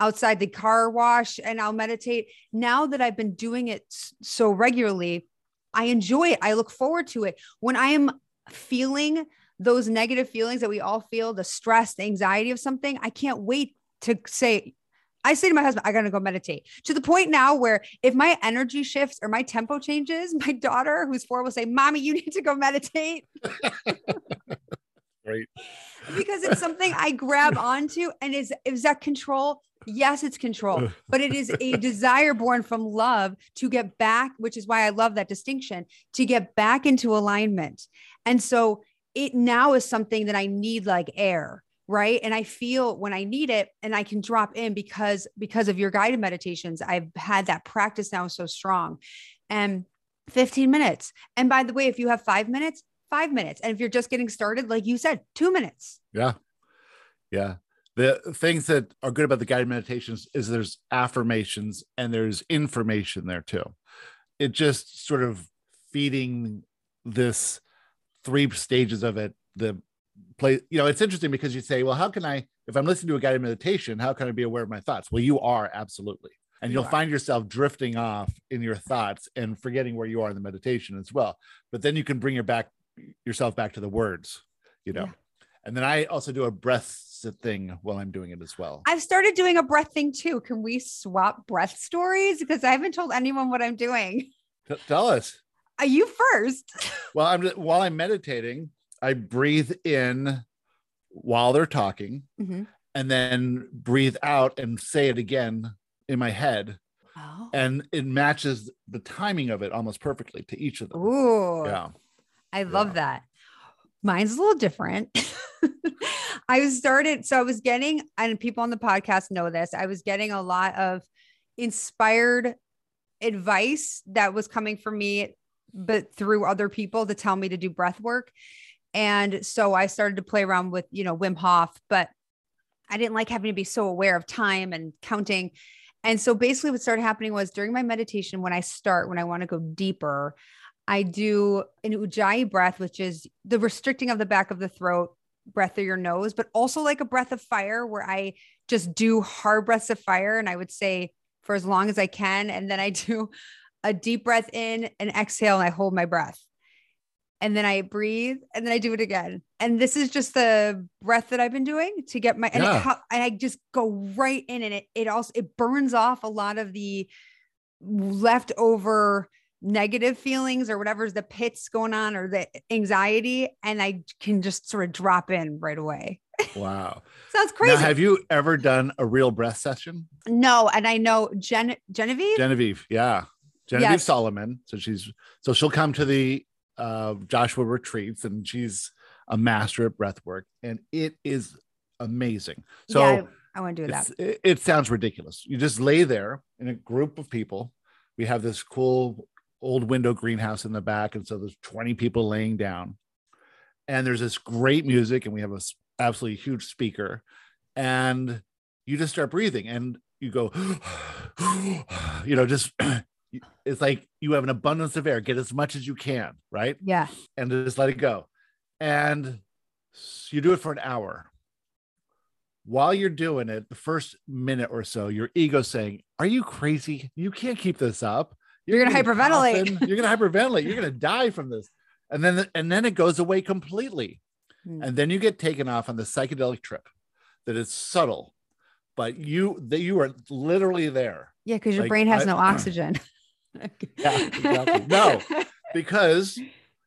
outside the car wash and I'll meditate. Now that I've been doing it so regularly, I enjoy it. I look forward to it. When I am feeling those negative feelings that we all feel, the stress, the anxiety of something, I can't wait to say, I say to my husband, I gotta go meditate to the point now where if my energy shifts or my tempo changes, [LAUGHS] my daughter, who's four, will say, Mommy, you need to go meditate. [LAUGHS] right. Because it's something I grab [LAUGHS] onto. And is, is that control? Yes, it's control, but it is a desire born from love to get back, which is why I love that distinction to get back into alignment. And so it now is something that I need like air right? And i feel when i need it and i can drop in because because of your guided meditations i've had that practice now so strong. And 15 minutes. And by the way if you have 5 minutes 5 minutes. And if you're just getting started like you said 2 minutes. Yeah. Yeah. The things that are good about the guided meditations is there's affirmations and there's information there too. It just sort of feeding this three stages of it the play you know it's interesting because you say well how can i if i'm listening to a guided meditation how can i be aware of my thoughts? Well you are absolutely. And you'll find yourself drifting off in your thoughts and forgetting where you are in the meditation as well. But then you can bring your back yourself back to the words you know? Yeah. and then i also do a breath thing while i'm doing it as well. I've started doing a breath thing too. Can we swap breath stories? Because i haven't told anyone what i'm doing. T- tell us. Are you first. [LAUGHS] Well i'm while i'm meditating I breathe in while they're talking mm-hmm. and then breathe out and say it again in my head. Oh. And it matches the timing of it almost perfectly to each of them. Ooh. Yeah. I love yeah. that. Mine's a little different. [LAUGHS] I started, so I was getting, and people on the podcast know this, I was getting a lot of inspired advice that was coming from me, but through other people to tell me to do breath work. And so I started to play around with, you know, Wim Hof, but I didn't like having to be so aware of time and counting. And so basically, what started happening was during my meditation, when I start, when I want to go deeper, I do an ujjayi breath, which is the restricting of the back of the throat, breath of your nose, but also like a breath of fire where I just do hard breaths of fire. And I would say for as long as I can. And then I [LAUGHS] do a deep breath in and exhale and I hold my breath. And then I breathe and then I do it again. And this is just the breath that I've been doing to get my and, Yeah. it, and I just go right in and it it also it burns off a lot of the leftover negative feelings or whatever's the pits going on or the anxiety and I can just sort of drop in right away. Wow. [LAUGHS] Sounds crazy. Now, have you ever done a real breath session? no, and I know Jen Genevieve. Genevieve, yeah. Genevieve Yes. Solomon. So she's so she'll come to the uh Joshua retreats and she's a master at breath work and it is amazing. So yeah, I, I want to do that. it, it sounds ridiculous. You just lay there in a group of people. We have this cool old window greenhouse in the back. And so there's 20 people laying down. And there's this great music, and we have a absolutely huge speaker. And you just start breathing and you go, [GASPS] you know, just [CLEARS THROAT] it's like you have an abundance of air, get as much as you can, right? Yeah. and just let it go. And you do it for an hour. While you're doing it, the first minute or so, your ego saying, Are you crazy? You can't keep this up. You're gonna be hyperventilate." You're gonna hyperventilate. You're gonna die from this. And then and then it goes away completely. Hmm. And then you get taken off on the psychedelic trip that is subtle, but you that you are literally there Yeah, because your Like, brain has I- no [CLEARS THROAT] oxygen. [LAUGHS] Yeah, exactly. [LAUGHS] No. because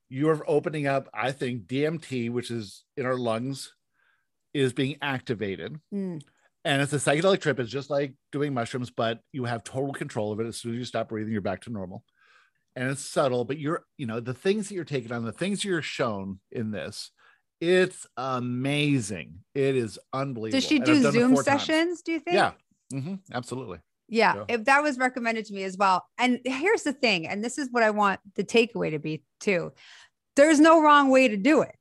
you're opening up, I think, DMT, which is in our lungs, is being activated. Mm. And it's a psychedelic trip. It's just like doing mushrooms, but you have total control of it. As soon as you stop breathing, you're back to normal. And it's subtle, but you're, you know, the things that you're taking on, the things you're shown in this, it's amazing. It is unbelievable. Does she do Zoom four times. sessions? Do you think? Yeah. hmm absolutely. Yeah, if that was recommended to me as well. And here's the thing, and this is what I want the takeaway to be too. There's no wrong way to do it.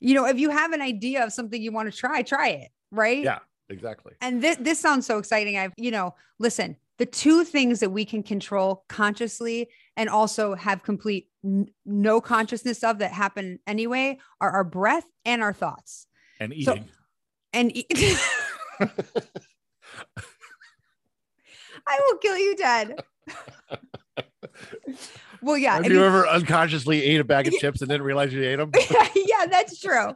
You know, if you have an idea of something you want to try, try it, right? Yeah, exactly. And this this sounds so exciting. I've, you know, listen, the two things that we can control consciously and also have complete n- no consciousness of that happen anyway are our breath and our thoughts. And So- eating. And e- [LAUGHS] [LAUGHS] [LAUGHS] I will kill you dead. [LAUGHS] well, yeah. Have you you- ever unconsciously ate a bag of chips and didn't realize you ate them? [LAUGHS] yeah, that's true.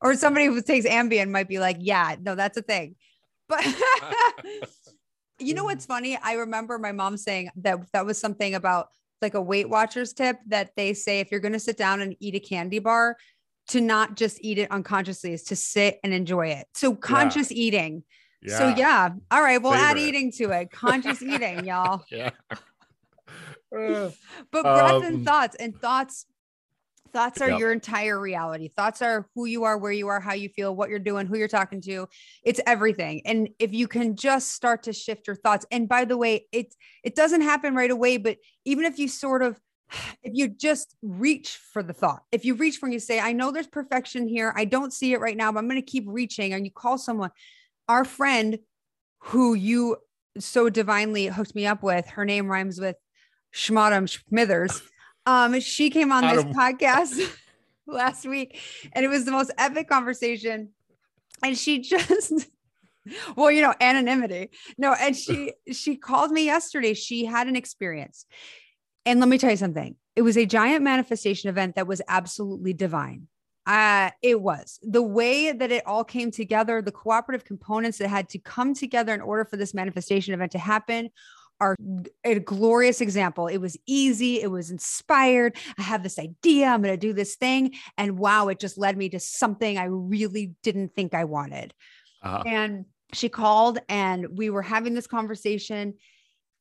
Or somebody who takes Ambien might be like, yeah, no, that's a thing. But [LAUGHS] you know what's funny? I remember my mom saying that that was something about like a Weight Watchers tip that they say if you're going to sit down and eat a candy bar, to not just eat it unconsciously, is to sit and enjoy it. So conscious eating. So yeah, all right, we'll add eating to it. Conscious eating, y'all. [LAUGHS] Yeah. [LAUGHS] But breath Um, and thoughts and thoughts thoughts are your entire reality. Thoughts are who you are where you are how you feel what you're doing who you're talking to. It's everything. And if you can just start to shift your thoughts and by the way it it doesn't happen right away but even if you sort of [SIGHS] if you just reach for the thought if you reach for and you say i know there's perfection here. I don't see it right now but i'm going to keep reaching and you call someone our friend who you so divinely hooked me up with her name rhymes with Schmottom Smithers. Um, she came on this podcast [LAUGHS] last week, and it was the most epic conversation. And she [LAUGHS] just, well, you know, anonymity. No, and she [LAUGHS] she called me yesterday. She had an experience, and let me tell you something. It was a giant manifestation event that was absolutely divine. Uh, it was the way that it all came together, the cooperative components that had to come together in order for this manifestation event to happen are a glorious example. It was easy, it was inspired. I have this idea, I'm going to do this thing. And wow, it just led me to something I really didn't think I wanted. uh, And she called and we were having this conversation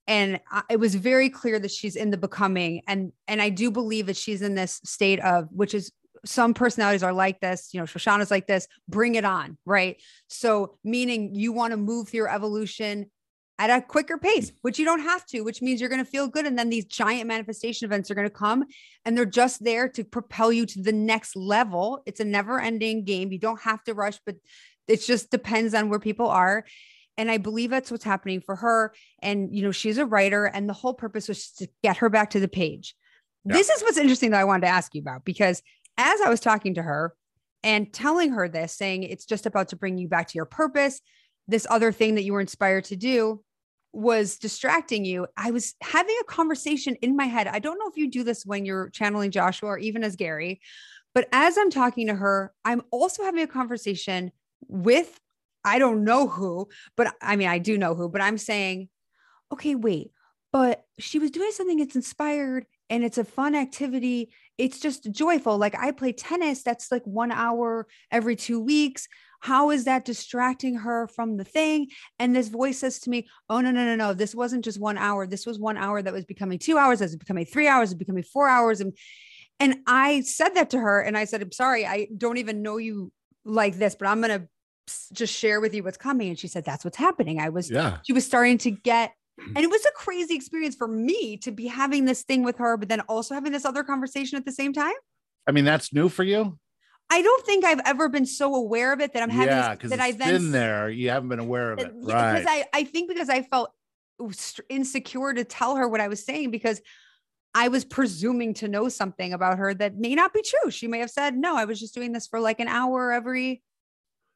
and I- it was very clear that she's in the becoming and and I do believe that she's in this state of which is some personalities are like this, you know, Shoshana's like this, bring it on, right? So meaning you want to move through your evolution at a quicker pace, mm. which you don't have to, which means you're going to feel good. And then these giant manifestation events are going to come and they're just there to propel you to the next level. It's a never ending game. You don't have to rush, but it just depends on where people are. And I believe that's what's happening for her. And, you know, she's a writer, and the whole purpose was to get her back to the page. Yeah. This is what's interesting that I wanted to ask you about because as I was talking to her and telling her this, saying it's just about to bring you back to your purpose, this other thing that you were inspired to do, was distracting you, I was having a conversation in my head. I don't know if you do this when you're channeling Joshua or even as Gary, but as I'm talking to her, I'm also having a conversation with I don't know who, but I mean, I do know who, but I'm saying, okay, wait, but she was doing something that's inspired and it's a fun activity. It's just joyful. Like I play tennis, that's like one hour every two weeks. How is that distracting her from the thing? And this voice says to me, Oh, no, no, no, no. This wasn't just one hour. This was one hour that was becoming two hours, as it becoming three hours, it's becoming four hours. And and I said that to her and I said, I'm sorry, I don't even know you like this, but I'm gonna just share with you what's coming. And she said, That's what's happening. I was, Yeah. she was starting to get, and it was a crazy experience for me to be having this thing with her, but then also having this other conversation at the same time. I mean, that's new for you. I don't think I've ever been so aware of it that I'm having yeah, this- because that I've been there. You haven't been aware of uh, it, yeah, right? Because I, I think because I felt insecure to tell her what I was saying because I was presuming to know something about her that may not be true. She may have said, no, I was just doing this for like an hour every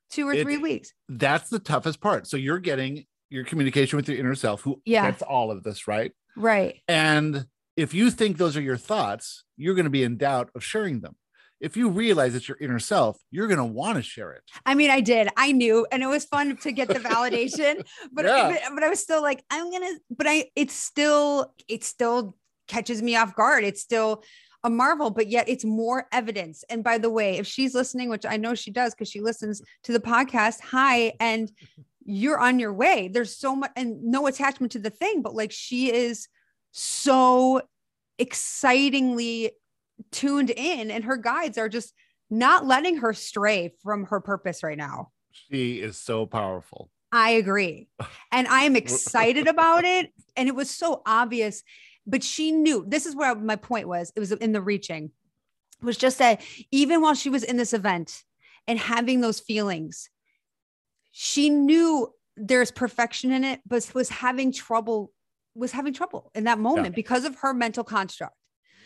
two or It- three weeks. that's the toughest part. So you're getting your communication with your inner self, who Yeah. gets all of this, right? Right. And if you think those are your thoughts, you're going to be in doubt of sharing them. If you realize it's your inner self, you're going to want to share it. I mean, I did. I knew, and it was fun to get the validation, [LAUGHS] [LAUGHS] but, Yeah. but but I was still like, I'm gonna. But I, it's still, it still catches me off guard. It's still a marvel, but yet it's more evidence. And by the way, if she's listening, which I know she does because she listens to the podcast, hi, and you're on your way. There's so much, and no attachment to the thing, but like she is so excitingly tuned in, and her guides are just not letting her stray from her purpose right now. She is so powerful. I agree. And I am excited about it. And it was so obvious, but she knew this is where my point was. It was in the reaching, was just that even while she was in this event and having those feelings, she knew there's perfection in it, but was having trouble, was having trouble in that moment because of her mental construct.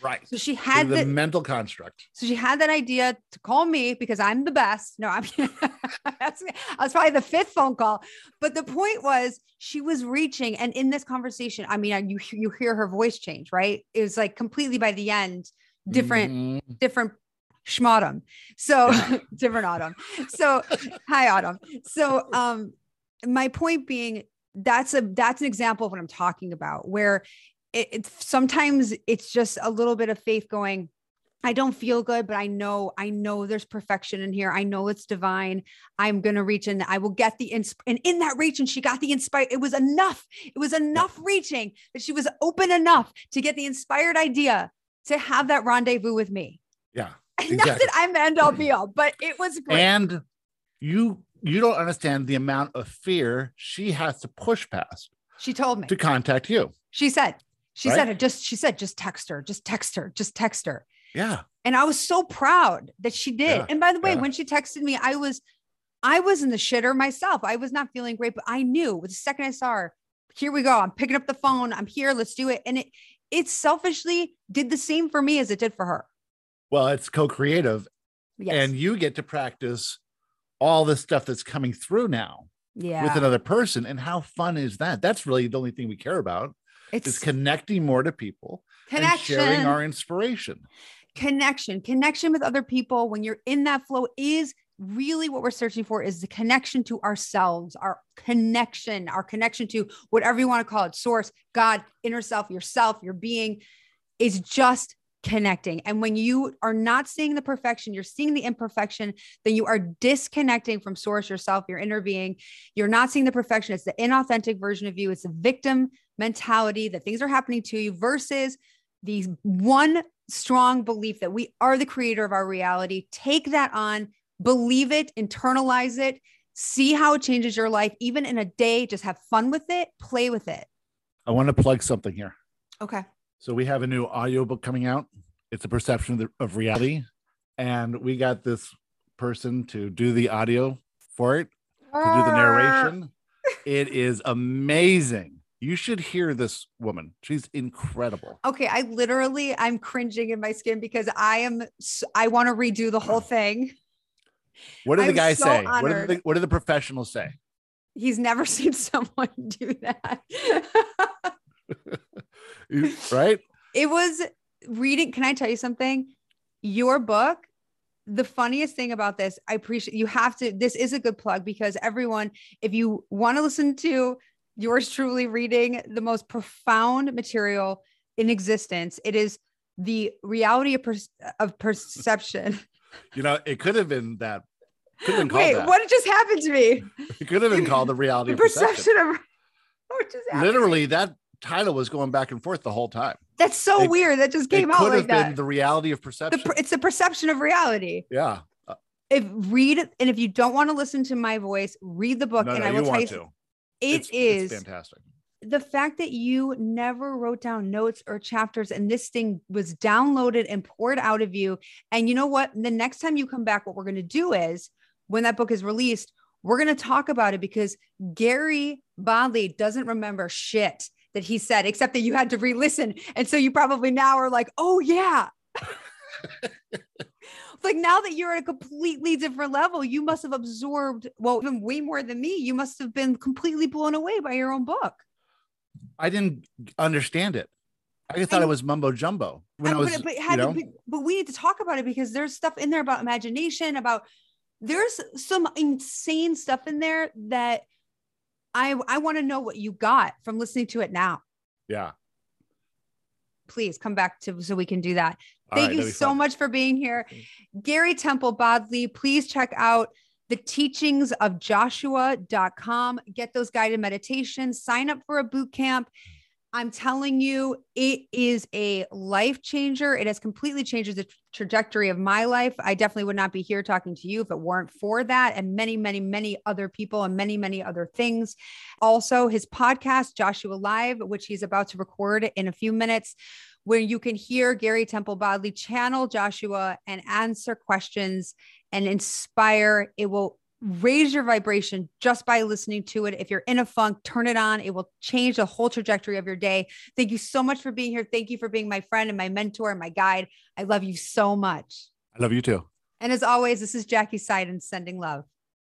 Right. So she So had the the, mental construct. so she had that idea to call me because I'm the best. No, I'm [LAUGHS] that's I was probably the fifth phone call. But the point was she was reaching, and in this conversation, I mean, you you hear her voice change, right? It was like completely by the end, different, Mhm. different schmautum. So [LAUGHS] different autumn. So hi autumn. So um my point being that's a that's an example of what I'm talking about where it, it's sometimes it's just a little bit of faith going I don't feel good, but I know, I know there's perfection in here. I know it's divine. I'm going to reach and I will get the, insp- and in that reach, and she got the inspired, it was enough. It was enough reaching that she was open enough to get the inspired idea to have that rendezvous with me. Yeah. [LAUGHS] Not that I'm the end all be all, but it was great. And you you don't understand the amount of fear she has to push past she told me, to contact you. she said, she Right? said it just, she said, just text her, just text her, just text her. Yeah. And I was so proud that she did. Yeah, and by the way, yeah. when she texted me, I was, I was in the shitter myself. I was not feeling great, but I knew the second I saw her, here we go. I'm picking up the phone. I'm here. Let's do it. And it, it selfishly did the same for me as it did for her. Well, it's co-creative Yes. and you get to practice all the stuff that's coming through now yeah. with another person. And how fun is that? That's really the only thing we care about is it's connecting more to people and connection. sharing our inspiration. connection connection with other people when you're in that flow is really what we're searching for is the connection to ourselves our connection our connection to whatever you want to call it source god inner self yourself your being is just connecting and when you are not seeing the perfection you're seeing the imperfection then you are disconnecting from source yourself your inner being you're not seeing the perfection it's the inauthentic version of you it's a victim mentality that things are happening to you versus the one strong belief that we are the creator of our reality. Take that on, believe it, internalize it, see how it changes your life, even in a day. Just have fun with it, play with it. I want to plug something here. Okay. So we have a new audiobook coming out. It's a perception of, the, of reality. And we got this person to do the audio for it, to do the narration. Ah. [LAUGHS] It is amazing. You should hear this woman. She's incredible. Okay, I literally I'm cringing in my skin because I am I want to redo the whole [CLEARS THROAT] thing. What did the guy so say? What did the, what did the professionals say? He's never [LAUGHS] seen someone do that. [LAUGHS] [LAUGHS] right? It was reading. Can I tell you something? Your book, the funniest thing about this, I appreciate you have to. This is a good plug because everyone, if you want to listen to yours truly reading the most profound material in existence, it is the reality of, per- of perception. [LAUGHS] You know, it could have been that. Have been called Wait, that. what just happened to me? It could have been called the [LAUGHS] reality The of perception. perception of what just happened? Literally, that title was going back and forth the whole time. That's so It- weird. That just came it out could like have been that. the reality of perception. per- it's the perception of reality. yeah. If read and if you don't want to listen to my voice, read the book. No, and no, I you will tell want you, to. it it's, is it's fantastic. the fact that you never wrote down notes or chapters and this thing was downloaded and poured out of you. And you know what? The next time you come back, what we're going to do is when that book is released, we're going to talk about it because Gary Bodley doesn't remember shit that he said, except that you had to re listen. And so you probably now are like, oh, yeah. [LAUGHS] like now that you're at a completely different level, you must have absorbed, well, even way more than me. You must have been completely blown away by your own book. I didn't understand it. I just thought it was mumbo jumbo when I Uh, was, but, you know, but we need to talk about it because there's stuff in there about imagination, about there's some insane stuff in there that I I want to know what you got from listening to it now. yeah. Please come back to so we can do that. All Thank right, you so fun. much for being here. Mm-hmm. Gary Temple Bodley, please check out the teachings of joshua.com. Get those guided meditations, sign up for a boot camp. I'm telling you, it is a life changer. It has completely changed the tra- trajectory of my life. I definitely would not be here talking to you if it weren't for that, and many, many, many other people, and many, many other things. Also, his podcast, Joshua Live, which he's about to record in a few minutes, where you can hear Gary Temple Bodley channel Joshua and answer questions and inspire. It will raise your vibration just by listening to it. If you're in a funk, turn it on. It will change the whole trajectory of your day. Thank you so much for being here. Thank you for being my friend and my mentor and my guide. I love you so much. I love you too. And as always, this is Jackie Seiden sending love.